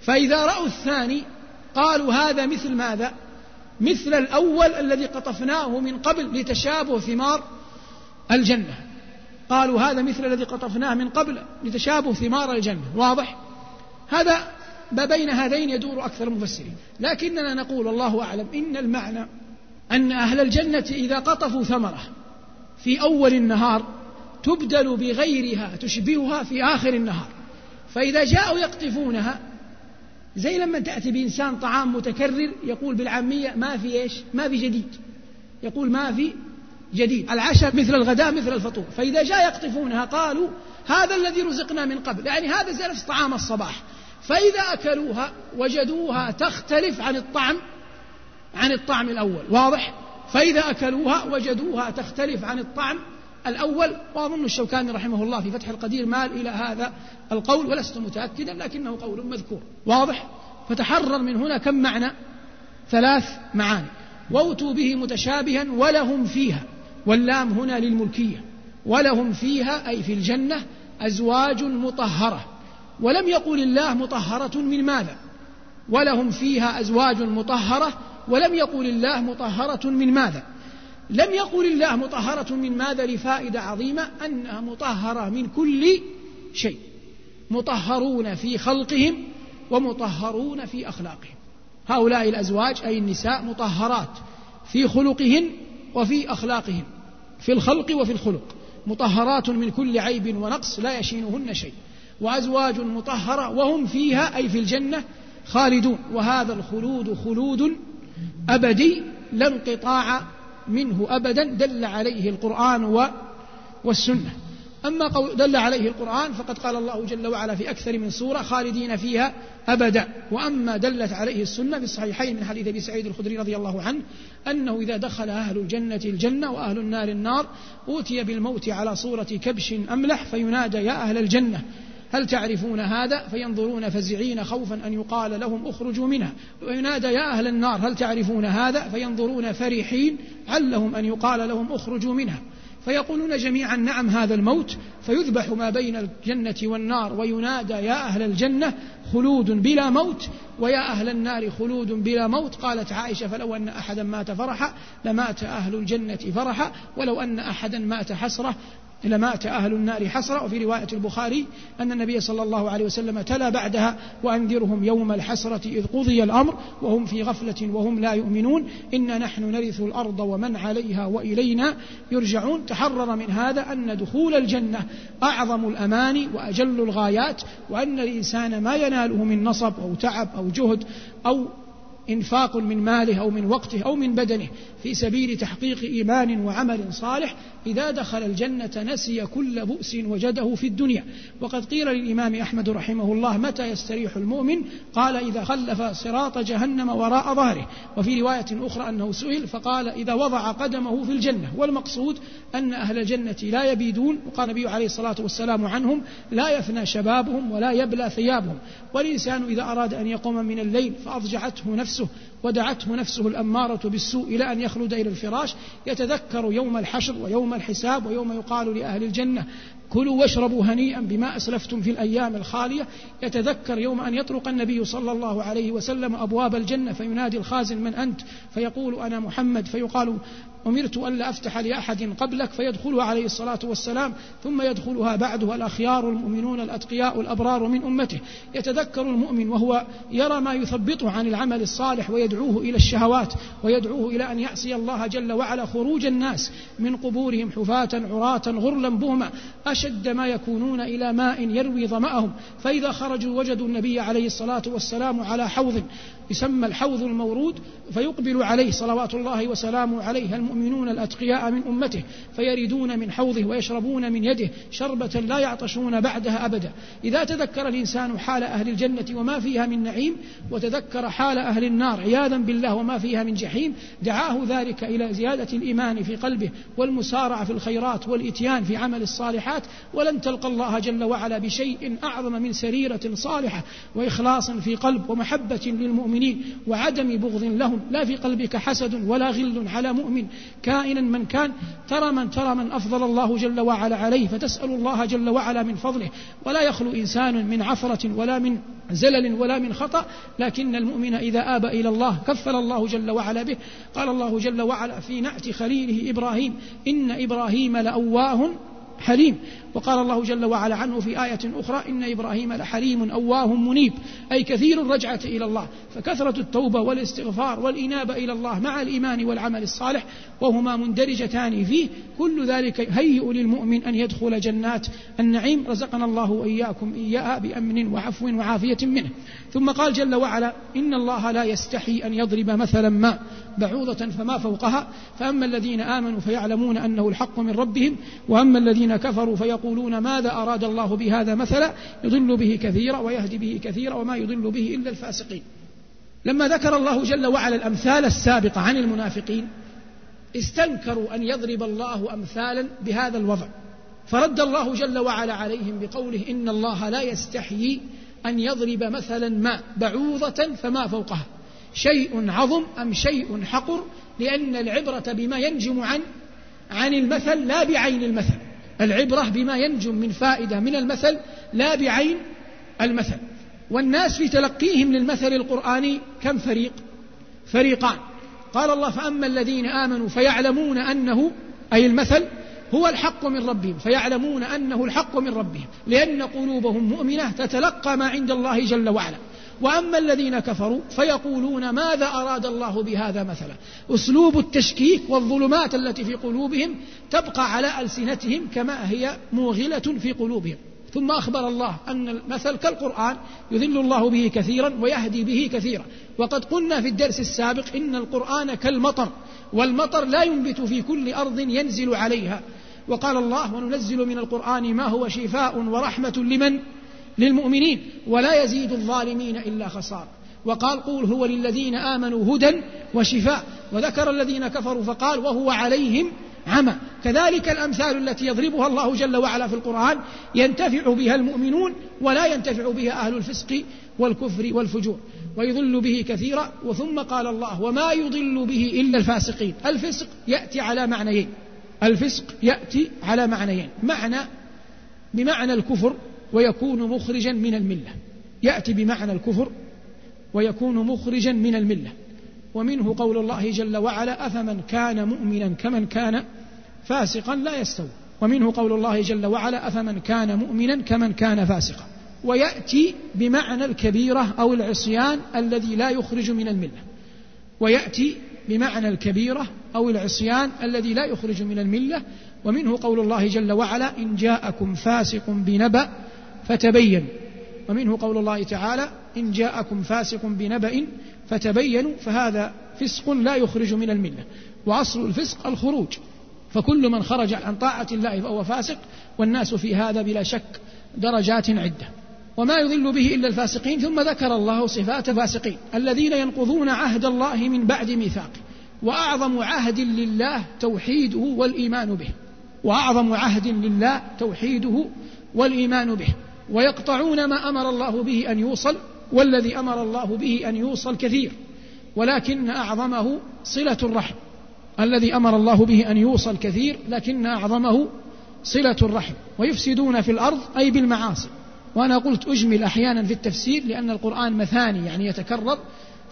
فإذا رأوا الثاني قالوا هذا مثل ماذا؟ مثل الأول الذي قطفناه من قبل لتشابه ثمار الجنة. قالوا هذا مثل الذي قطفناه من قبل لتشابه ثمار الجنة. واضح؟ هذا ما بين هذين يدور أكثر المفسرين. لكننا نقول الله أعلم إن المعنى أن أهل الجنة إذا قطفوا ثمرة في أول النهار تبدل بغيرها تشبهها في آخر النهار. فإذا جاءوا يقطفونها زي لما تأتي بإنسان طعام متكرر يقول بالعامية ما في إيش؟ ما في جديد. يقول ما في جديد. العشاء مثل الغداء مثل الفطور. فإذا جاء يقطفونها قالوا هذا الذي رزقنا من قبل. يعني هذا زي نفس طعام الصباح. فإذا أكلوها وجدوها تختلف عن الطعم عن الطعم الأول. واضح؟ فإذا أكلوها وجدوها تختلف عن الطعم الأول وأظن الشوكاني رحمه الله في فتح القدير مال إلى هذا القول ولست متأكدا لكنه قول مذكور. واضح؟ فتحرر من هنا كم معنى؟ ثلاث معاني. وأتوا به متشابها ولهم فيها واللام هنا للملكية. ولهم فيها أي في الجنة أزواج مطهرة. ولم يقل الله مطهرة من ماذا؟ ولهم فيها أزواج مطهرة ولم يقل الله مطهرة من ماذا؟ لم يقل الله مطهرة من ماذا لفائدة عظيمة؟ أنها مطهرة من كل شيء. مطهرون في خلقهم ومطهرون في أخلاقهم. هؤلاء الأزواج أي النساء مطهرات في خلقهن وفي أخلاقهن في الخلق وفي الخلق. مطهرات من كل عيب ونقص لا يشينهن شيء. وأزواج مطهرة وهم فيها أي في الجنة خالدون. وهذا الخلود خلود أبدي لا انقطاع منه أبدا دل عليه القرآن والسنة. أما دل عليه القرآن فقد قال الله جل وعلا في أكثر من سورة خالدين فيها أبدا. وأما دلت عليه السنة في الصحيحين من حديث أبي سعيد الخدري رضي الله عنه أنه إذا دخل أهل الجنة الجنة وأهل النار النار أوتي بالموت على صورة كبش أملح فينادى يا أهل الجنة. هل تعرفون هذا؟ فينظرون فزعين خوفا أن يقال لهم اخرجوا منها. وينادى يا أهل النار هل تعرفون هذا؟ فينظرون فرحين علهم أن يقال لهم اخرجوا منها. فيقولون جميعا نعم هذا الموت. فيذبح ما بين الجنة والنار وينادى يا أهل الجنة خلود بلا موت. ويا أهل النار خلود بلا موت قالت عائشة فلو أن أحدا مات فرحا لمات أهل الجنة فرحا ولو أن أحدا مات حسرة لمات أهل النار حسرة. وفي رواية البخاري أن النبي صلى الله عليه وسلم تلا بعدها وأنذرهم يوم الحسرة إذ قضي الأمر وهم في غفلة وهم لا يؤمنون. إنا نحن نرث الأرض ومن عليها وإلينا يرجعون. تحرر من هذا أن دخول الجنة أعظم الأماني وأجل الغايات وأن الإنسان ما يناله من نصب أو تعب أو جهد أو إنفاق من ماله أو من وقته أو من بدنه في سبيل تحقيق إيمان وعمل صالح إذا دخل الجنة نسي كل بؤس وجده في الدنيا. وقد قيل للإمام أحمد رحمه الله متى يستريح المؤمن؟ قال إذا خلف صراط جهنم وراء ظهره. وفي رواية أخرى أنه سئل فقال إذا وضع قدمه في الجنة. والمقصود أن أهل الجنة لا يبيدون وقال النبي عليه الصلاة والسلام عنهم لا يفنى شبابهم ولا يبلى ثيابهم. والإنسان إذا أراد أن يقوم من الليل فأضجعته نفسه. نفسه ودعته نفسه الأمارة بالسوء إلى أن يخلد إلى الفراش يتذكر يوم الحشر ويوم الحساب ويوم يقال لأهل الجنة كلوا واشربوا هنيئا بما أسلفتم في الأيام الخالية. يتذكر يوم أن يطرق النبي صلى الله عليه وسلم أبواب الجنة فينادي الخازن من أنت؟ فيقول أنا محمد. فيقال أمرت ألا أفتح لأحد قبلك فيدخل عليه الصلاة والسلام ثم يدخلها بعده الأخيار المؤمنون الأتقياء الأبرار من أمته. يتذكر المؤمن وهو يرى ما يثبطه عن العمل الصالح ويدعوه إلى الشهوات ويدعوه إلى أن يعصي الله جل وعلا خروج الناس من قبورهم حفاة عراة غرلا بهما. أشد ما يكونون إلى ماء يروي ظمأهم. فإذا خرجوا وجدوا النبي عليه الصلاة والسلام على حوض يسمى الحوض المورود فيقبل عليه صلوات الله وسلامه عليه المؤمنون الأتقياء من أمته فيردون من حوضه ويشربون من يده شربة لا يعطشون بعدها أبدا. إذا تذكر الإنسان حال أهل الجنة وما فيها من نعيم وتذكر حال أهل النار عياذا بالله وما فيها من جحيم دعاه ذلك إلى زيادة الإيمان في قلبه والمسارعة في الخيرات والإتيان في عمل الصالحات ولن تلقى الله جل وعلا بشيء أعظم من سريرة صالحة وإخلاص في قلب ومحبة للمؤمنين. المؤمنين وعدم بغض لهم. لا في قلبك حسد ولا غل على مؤمن. كائنا من كان ترى من ترى من أفضل الله جل وعلا عليه فتسأل الله جل وعلا من فضله. ولا يخلو إنسان من عثرة ولا من زلل ولا من خطأ لكن المؤمن إذا آب إلى الله كفل الله جل وعلا به. قال الله جل وعلا في نعت خليله إبراهيم إن إبراهيم لأواه حليم. وقال الله جل وعلا عنه في آية أخرى إن إبراهيم لحليم أواه منيب أي كثير الرجعة إلى الله فكثرة التوبة والاستغفار والإنابة إلى الله مع الإيمان والعمل الصالح وهما مندرجتان فيه. كل ذلك هيئ للمؤمن أن يدخل جنات النعيم. رزقنا الله وإياكم إياها بأمن وعفو وعافية منه. ثم قال جل وعلا إن الله لا يستحي أن يضرب مثلا ما بعوضة فما فوقها فأما الذين آمنوا فيعلمون أنه الحق من ربهم وأما الذين كفروا فيقولون ماذا أراد الله بهذا مثلا يضل به كثيرا ويهدي به كثيرا وما يضل به إلا الفاسقين. لما ذكر الله جل وعلا الأمثال السابقة عن المنافقين استنكروا أن يضرب الله أمثالا بهذا الوضع. فرد الله جل وعلا عليهم بقوله إن الله لا يستحيي أن يضرب مثلا ما بعوضة فما فوقها. شيء عظم أم شيء حقر؟ لأن العبرة بما ينجم عن عن المثل لا بعين المثل. العبرة بما ينجم من فائدة من المثل لا بعين المثل. والناس في تلقيهم للمثل القرآني كم فريق؟ فريقان. قال الله فأما الذين آمنوا فيعلمون أنه أي المثل هو الحق من ربهم فيعلمون أنه الحق من ربهم لأن قلوبهم مؤمنة تتلقى ما عند الله جل وعلا. وأما الذين كفروا فيقولون ماذا أراد الله بهذا مثلا؟ أسلوب التشكيك والظلمات التي في قلوبهم تبقى على ألسنتهم كما هي موغلة في قلوبهم. ثم أخبر الله أن المثل كالقرآن يذل الله به كثيرا ويهدي به كثيرا. وقد قلنا في الدرس السابق إن القرآن كالمطر والمطر لا ينبت في كل أرض ينزل عليها. وقال الله وننزل من القرآن ما هو شفاء ورحمة لمن؟ للمؤمنين. ولا يزيد الظالمين إلا خسارة. وقال قول هو للذين آمنوا هدى وشفاء. وذكر الذين كفروا فقال وهو عليهم عمى. كذلك الأمثال التي يضربها الله جل وعلا في القرآن ينتفع بها المؤمنون ولا ينتفع بها أهل الفسق والكفر والفجور. ويضل به كثيرا. وثم قال الله وما يضل به إلا الفاسقين. الفسق يأتي على معنيين. الفسق يأتي على معنيين. معنى بمعنى الكفر ويكون مخرجا من الملة. يأتي بمعنى الكفر ويكون مخرجا من الملة. ومنه قول الله جل وعلا أفمن كان مؤمنا كمن كان فاسقا لا يستوي. ومنه قول الله جل وعلا أفمن كان مؤمنا كمن كان فاسقا. ويأتي بمعنى الكبيرة أو العصيان الذي لا يخرج من الملة. ويأتي بمعنى الكبيرة أو العصيان الذي لا يخرج من الملة ومنه قول الله جل وعلا إن جاءكم فاسق بنبأ فتبينوا. ومنه قول الله تعالى إن جاءكم فاسق بنبأ فتبينوا فهذا فسق لا يخرج من الملة. وأصل الفسق الخروج. فكل من خرج عن طاعة الله فهو فاسق والناس في هذا بلا شك درجات عدة. وما يضل به إلا الفاسقين ثم ذكر الله صفات الفاسقين الذين ينقضون عهد الله من بعد ميثاقه وأعظم عهد لله توحيده والإيمان به وأعظم عهد لله توحيده والإيمان به ويقطعون ما أمر الله به أن يوصل والذي أمر الله به أن يوصل كثير ولكن أعظمه صلة الرحم الذي أمر الله به أن يوصل كثير لكن أعظمه صلة الرحم ويفسدون في الأرض أي بالمعاصي. وأنا قلت أجمل أحيانا في التفسير لأن القرآن مثاني يعني يتكرر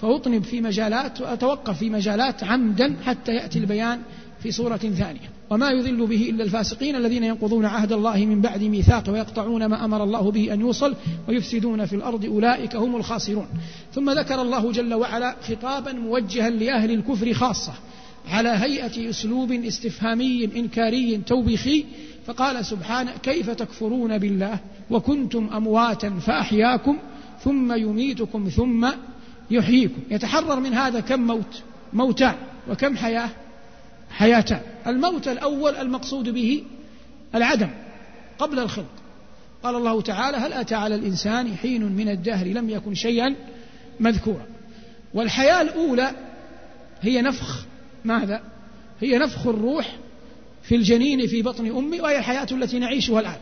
فأطنب في مجالات وأتوقف في مجالات عمدا حتى يأتي البيان في سورة ثانية. وما يذل به إلا الفاسقين الذين ينقضون عهد الله من بعد ميثاقه ويقطعون ما أمر الله به أن يوصل ويفسدون في الأرض أولئك هم الخاسرون. ثم ذكر الله جل وعلا خطابا موجها لأهل الكفر خاصة على هيئة أسلوب استفهامي إنكاري توبيخي فقال سبحانه كيف تكفرون بالله وكنتم أمواتا فأحياكم ثم يميتكم ثم يحييكم. يتحرر من هذا كم موت؟ موتان وكم حياة؟ حياتان الموت الأول المقصود به العدم قبل الخلق. قال الله تعالى هل أتى على الإنسان حين من الدهر لم يكن شيئا مذكورا؟ والحياة الأولى هي نفخ. ماذا؟ هي نفخ الروح في الجنين في بطن أمه وهي الحياة التي نعيشها الآن.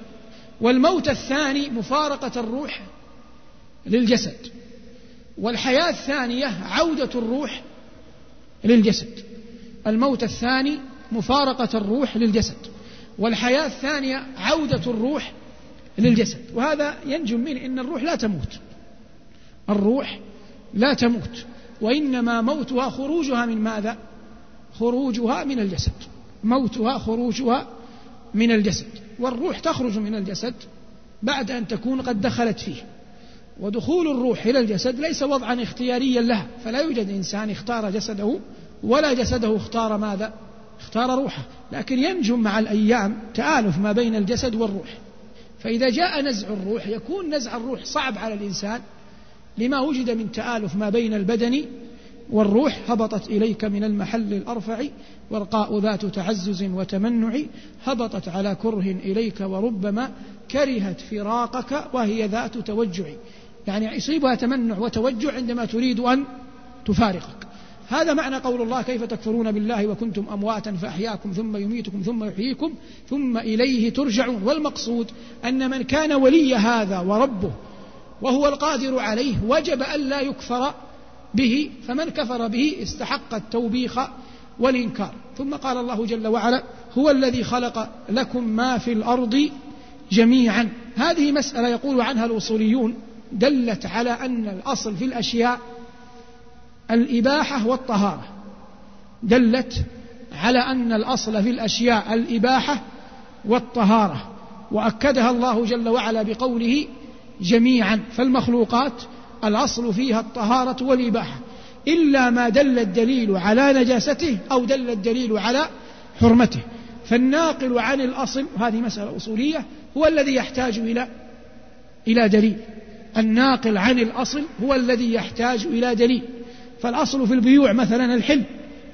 والموت الثاني مفارقة الروح للجسد. والحياة الثانية عودة الروح للجسد. الموت الثاني مفارقة الروح للجسد. والحياة الثانية عودة الروح للجسد. وهذا ينجم منه إن الروح لا تموت. الروح لا تموت. وإنما موتها خروجها من ماذا؟ خروجها من الجسد. موتها خروجها من الجسد. والروح تخرج من الجسد بعد أن تكون قد دخلت فيه. ودخول الروح إلى الجسد ليس وضعا اختياريا لها. فلا يوجد إنسان اختار جسده ولا جسده اختار ماذا؟ اختار روحه. لكن ينجم مع الأيام تآلف ما بين الجسد والروح. فإذا جاء نزع الروح يكون نزع الروح صعب على الإنسان لما وجد من تآلف ما بين البدن والروح هبطت إليك من المحل الأرفع ورقاء ذات تعزز وتمنع هبطت على كره إليك وربما كرهت فراقك وهي ذات توجع. يعني يصيبها تمنع وتوجع عندما تريد أن تفارقك. هذا معنى قول الله كيف تكفرون بالله وكنتم أمواتا فأحياكم ثم يميتكم ثم يحييكم ثم إليه ترجعون. والمقصود أن من كان ولي هذا وربه وهو القادر عليه وجب ألا يكفر به فمن كفر به استحق التوبيخ والإنكار. ثم قال الله جل وعلا هو الذي خلق لكم ما في الأرض جميعا. هذه مسألة يقول عنها الأصوليون دلت على أن الأصل في الأشياء الإباحة والطهارة. دلت على أن الأصل في الأشياء الإباحة والطهارة. وأكدها الله جل وعلا بقوله جميعا. فالمخلوقات الأصل فيها الطهارة والإباحة. إلا ما دل الدليل على نجاسته أو دل الدليل على حرمته. فالناقل عن الأصل هذه مسألة أصولية هو الذي يحتاج إلى إلى دليل. الناقل عن الأصل هو الذي يحتاج إلى دليل. فالأصل في البيوع مثلا الحل.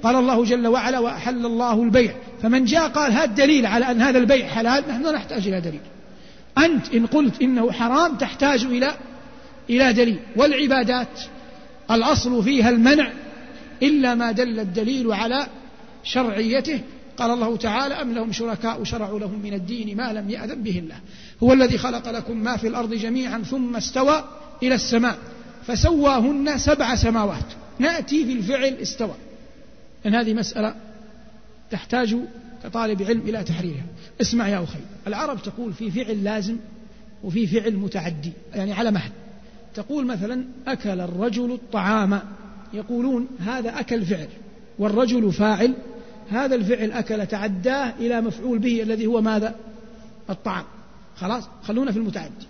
قال الله جل وعلا وأحل الله البيع. فمن جاء قال هذا دليل على أن هذا البيع حلال نحن نحتاج إلى دليل. أنت إن قلت إنه حرام تحتاج إلى إلى دليل. والعبادات الأصل فيها المنع إلا ما دل الدليل على شرعيته. قال الله تعالى أم لهم شركاء شرعوا لهم من الدين ما لم يأذن به الله. هو الذي خلق لكم ما في الأرض جميعا ثم استوى إلى السماء. فسواهن سبع سماوات. نأتي في الفعل استوى. إن هذه مسألة تحتاج كطالب علم إلى تحريرها. اسمع يا أخي العرب تقول في فعل لازم وفي فعل متعدي يعني على مهل. تقول مثلا أكل الرجل الطعام. يقولون هذا أكل فعل والرجل فاعل. هذا الفعل أكل تعداه إلى مفعول به الذي هو ماذا؟ الطعام. خلاص خلونا في المتعدي.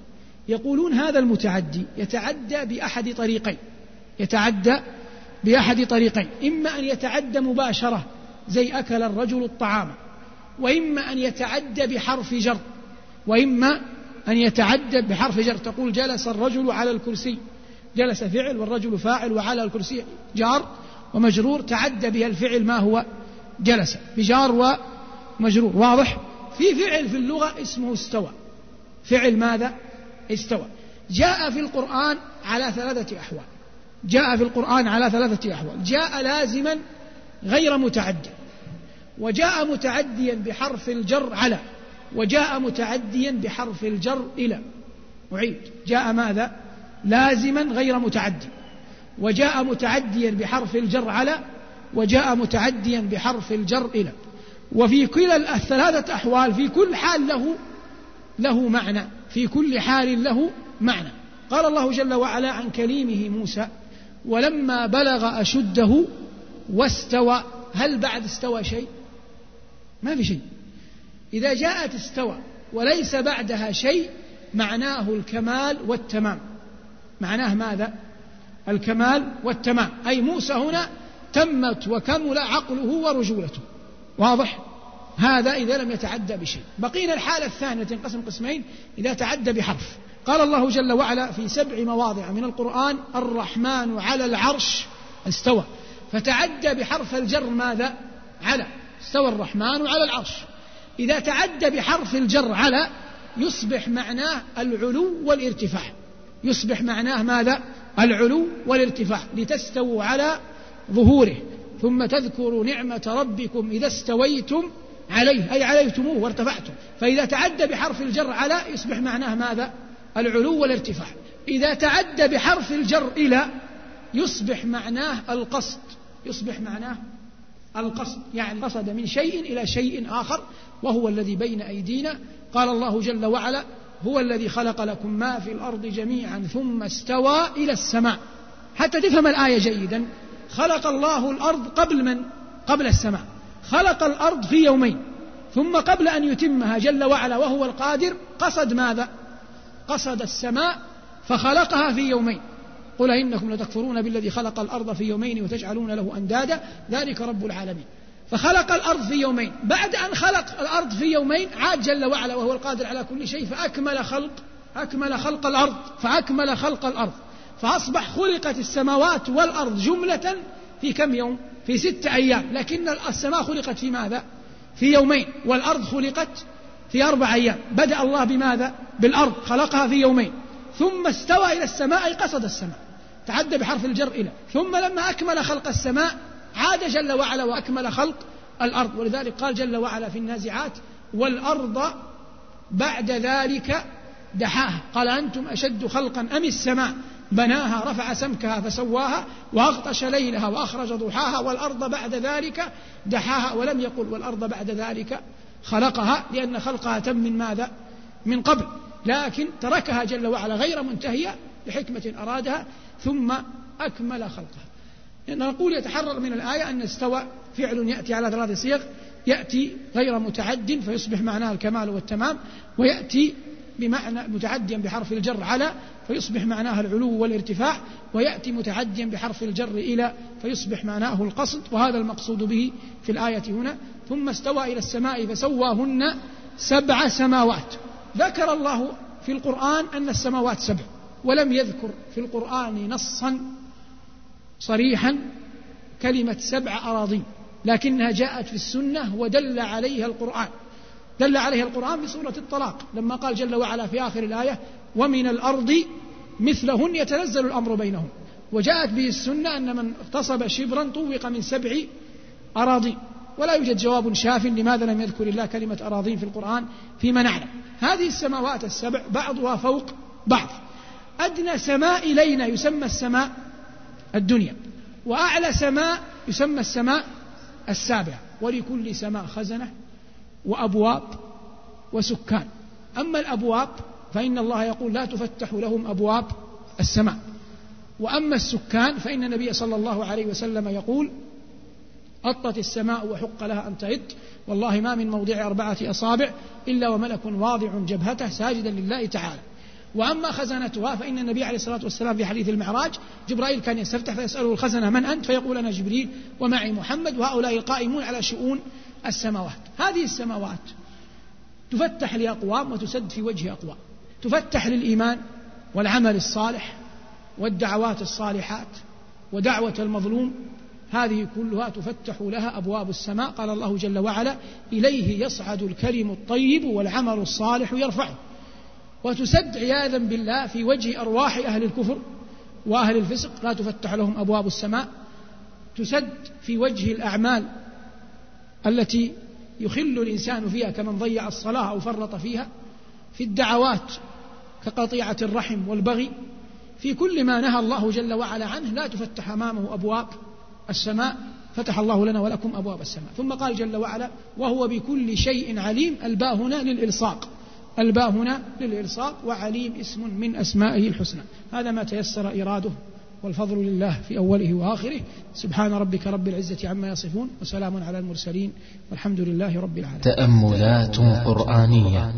يقولون هذا المتعدي يتعدى بأحد طريقين. يتعدى بأحد طريقين. إما أن يتعدى مباشرة زي أكل الرجل الطعام وإما أن يتعدى بحرف جر وإما أن يتعدى بحرف جر. تقول جلس الرجل على الكرسي. جلس فعل والرجل فاعل وعلى الكرسي جار ومجرور. تعدى بها الفعل ما هو؟ جلس بجار ومجرور. واضح؟ في فعل في اللغة اسمه استوى. فعل ماذا؟ استوى. جاء في القرآن على ثلاثة أحوال. جاء في القرآن على ثلاثة أحوال. جاء لازما غير متعدي. وجاء متعديا بحرف الجر على. وجاء متعديا بحرف الجر إلى. أعيد. جاء ماذا؟ لازما غير متعدي. وجاء متعديا بحرف الجر على وجاء متعديا بحرف الجر إلى. وفي كلا الثلاثة أحوال في كل حال له له معنى. في كل حال له معنى. قال الله جل وعلا عن كليمه موسى ولما بلغ أشده واستوى. هل بعد استوى شيء؟ ما في شيء. إذا جاءت استوى وليس بعدها شيء معناه الكمال والتمام. معناه ماذا؟ الكمال والتمام. أي موسى هنا تمت وكمل عقله ورجولته. واضح؟ هذا إذا لم يتعدى بشيء. بقينا الحالة الثانية تنقسم قسمين إذا تعدى بحرف. قال الله جل وعلا في سبع مواضع من القرآن الرحمن على العرش استوى. فتعدى بحرف الجر ماذا؟ على. استوى الرحمن على العرش. إذا تعدى بحرف الجر على يصبح معناه العلو والارتفاع. يصبح معناه ماذا؟ العلو والارتفاع لتستووا على ظهوره. ثم تذكروا نعمة ربكم إذا استويتم عليه أي عليتموه وارتفعتم. فإذا تعدى بحرف الجر على يصبح معناه ماذا؟ العلو والارتفاع. إذا تعدى بحرف الجر إلى يصبح معناه القصد يصبح معناه القصد يعني قصد من شيء إلى شيء آخر وهو الذي بين أيدينا. قال الله جل وعلا هو الذي خلق لكم ما في الأرض جميعا ثم استوى إلى السماء. حتى تفهم الآية جيدا. خلق الله الأرض قبل من؟ قبل السماء. خلق الأرض في يومين ثم قبل أن يتمها جل وعلا وهو القادر قصد ماذا؟ قصد السماء فخلقها في يومين. قل إنكم لتكفرون بالذي خلق الأرض في يومين وتجعلون له أندادا. ذلك رب العالمين. فخلق الأرض في يومين. بعد أن خلق الأرض في يومين عاد جل وعلا وهو القادر على كل شيء فأكمل خلق أكمل خلق الأرض فأكمل خلق الأرض. فأصبح خلقت السماوات والأرض جملة في كم يوم؟ في ستة أيام. لكن السماء خلقت في ماذا؟ في يومين. والأرض خلقت في أربع أيام. بدأ الله بماذا؟ بالأرض. خلقها في يومين. ثم استوى إلى السماء أي قصد السماء. تعدى بحرف الجر إلى. ثم لما أكمل خلق السماء عاد جل وعلا وأكمل خلق الأرض. ولذلك قال جل وعلا في النازعات والأرض بعد ذلك دحاها. قال أنتم أشد خلقا أم السماء؟ بناها رفع سمكها فسواها وأغطش ليلها وأخرج ضحاها والأرض بعد ذلك دحاها. ولم يقل والأرض بعد ذلك خلقها لأن خلقها تم من ماذا؟ من قبل. لكن تركها جل وعلا غير منتهية لحكمة أرادها. ثم أكمل خلقها لأن نقول يتحرر من الآية أن استوى فعل يأتي على ثلاث صيغ. يأتي غير متعد فيصبح معناه الكمال والتمام ويأتي بمعنى متعديا بحرف الجر على فيصبح معناها العلو والارتفاع ويأتي متعديا بحرف الجر إلى فيصبح معناه القصد وهذا المقصود به في الآية هنا. ثم استوى إلى السماء فسواهن سبع سماوات. ذكر الله في القرآن أن السماوات سبع. ولم يذكر في القرآن نصا صريحا كلمة سبع أراضين لكنها جاءت في السنة ودل عليها القرآن. دل عليها القرآن في سورة الطلاق لما قال جل وعلا في آخر الآية ومن الأرض مثلهن يتنزل الأمر بينهم وجاءت به السنة أن من اغتصب شبرا طوق من سبع أراضين. ولا يوجد جواب شاف لماذا لم يذكر الله كلمة أراضين في القرآن فيما نعلم. هذه السماوات السبع بعضها فوق بعض. أدنى سماء إلينا يسمى السماء الدنيا. وأعلى سماء يسمى السماء السابعة ولكل سماء خزنة وأبواب وسكان. أما الأبواب فإن الله يقول لا تفتح لهم أبواب السماء. وأما السكان فإن النبي صلى الله عليه وسلم يقول أطت السماء وحق لها أن تعد. والله ما من موضع أربعة أصابع إلا وملك واضع جبهته ساجدا لله تعالى. وأما خزنتها فإن النبي عليه الصلاة والسلام في حديث المعراج جبرائيل كان يستفتح فيسأله الخزنة من أنت؟ فيقول أنا جبريل ومعي محمد وهؤلاء القائمون على شؤون السماوات. هذه السماوات تفتح لأقوام وتسد في وجه أقوام. تفتح للإيمان والعمل الصالح والدعوات الصالحات ودعوة المظلوم. هذه كلها تفتح لها أبواب السماء. قال الله جل وعلا إليه يصعد الكلم الطيب والعمل الصالح يرفعه. وتسد عياذا بالله في وجه أرواح أهل الكفر وأهل الفسق لا تفتح لهم أبواب السماء. تسد في وجه الأعمال التي يخل الإنسان فيها كمن ضيع الصلاة أو فرط فيها في الدعوات كقطيعة الرحم والبغي. في كل ما نهى الله جل وعلا عنه لا تفتح أمامه أبواب السماء فتح الله لنا ولكم أبواب السماء. ثم قال جل وعلا وهو بكل شيء عليم. الباء هنا للإلصاق. الباء هنا للإلصاق وعليم اسم من أسمائه الحسنى. هذا ما تيسر إراده والفضل لله في أوله وآخره. سبحان ربك رب العزة عما يصفون وسلام على المرسلين والحمد لله رب العالمين. تأملات قرآنية.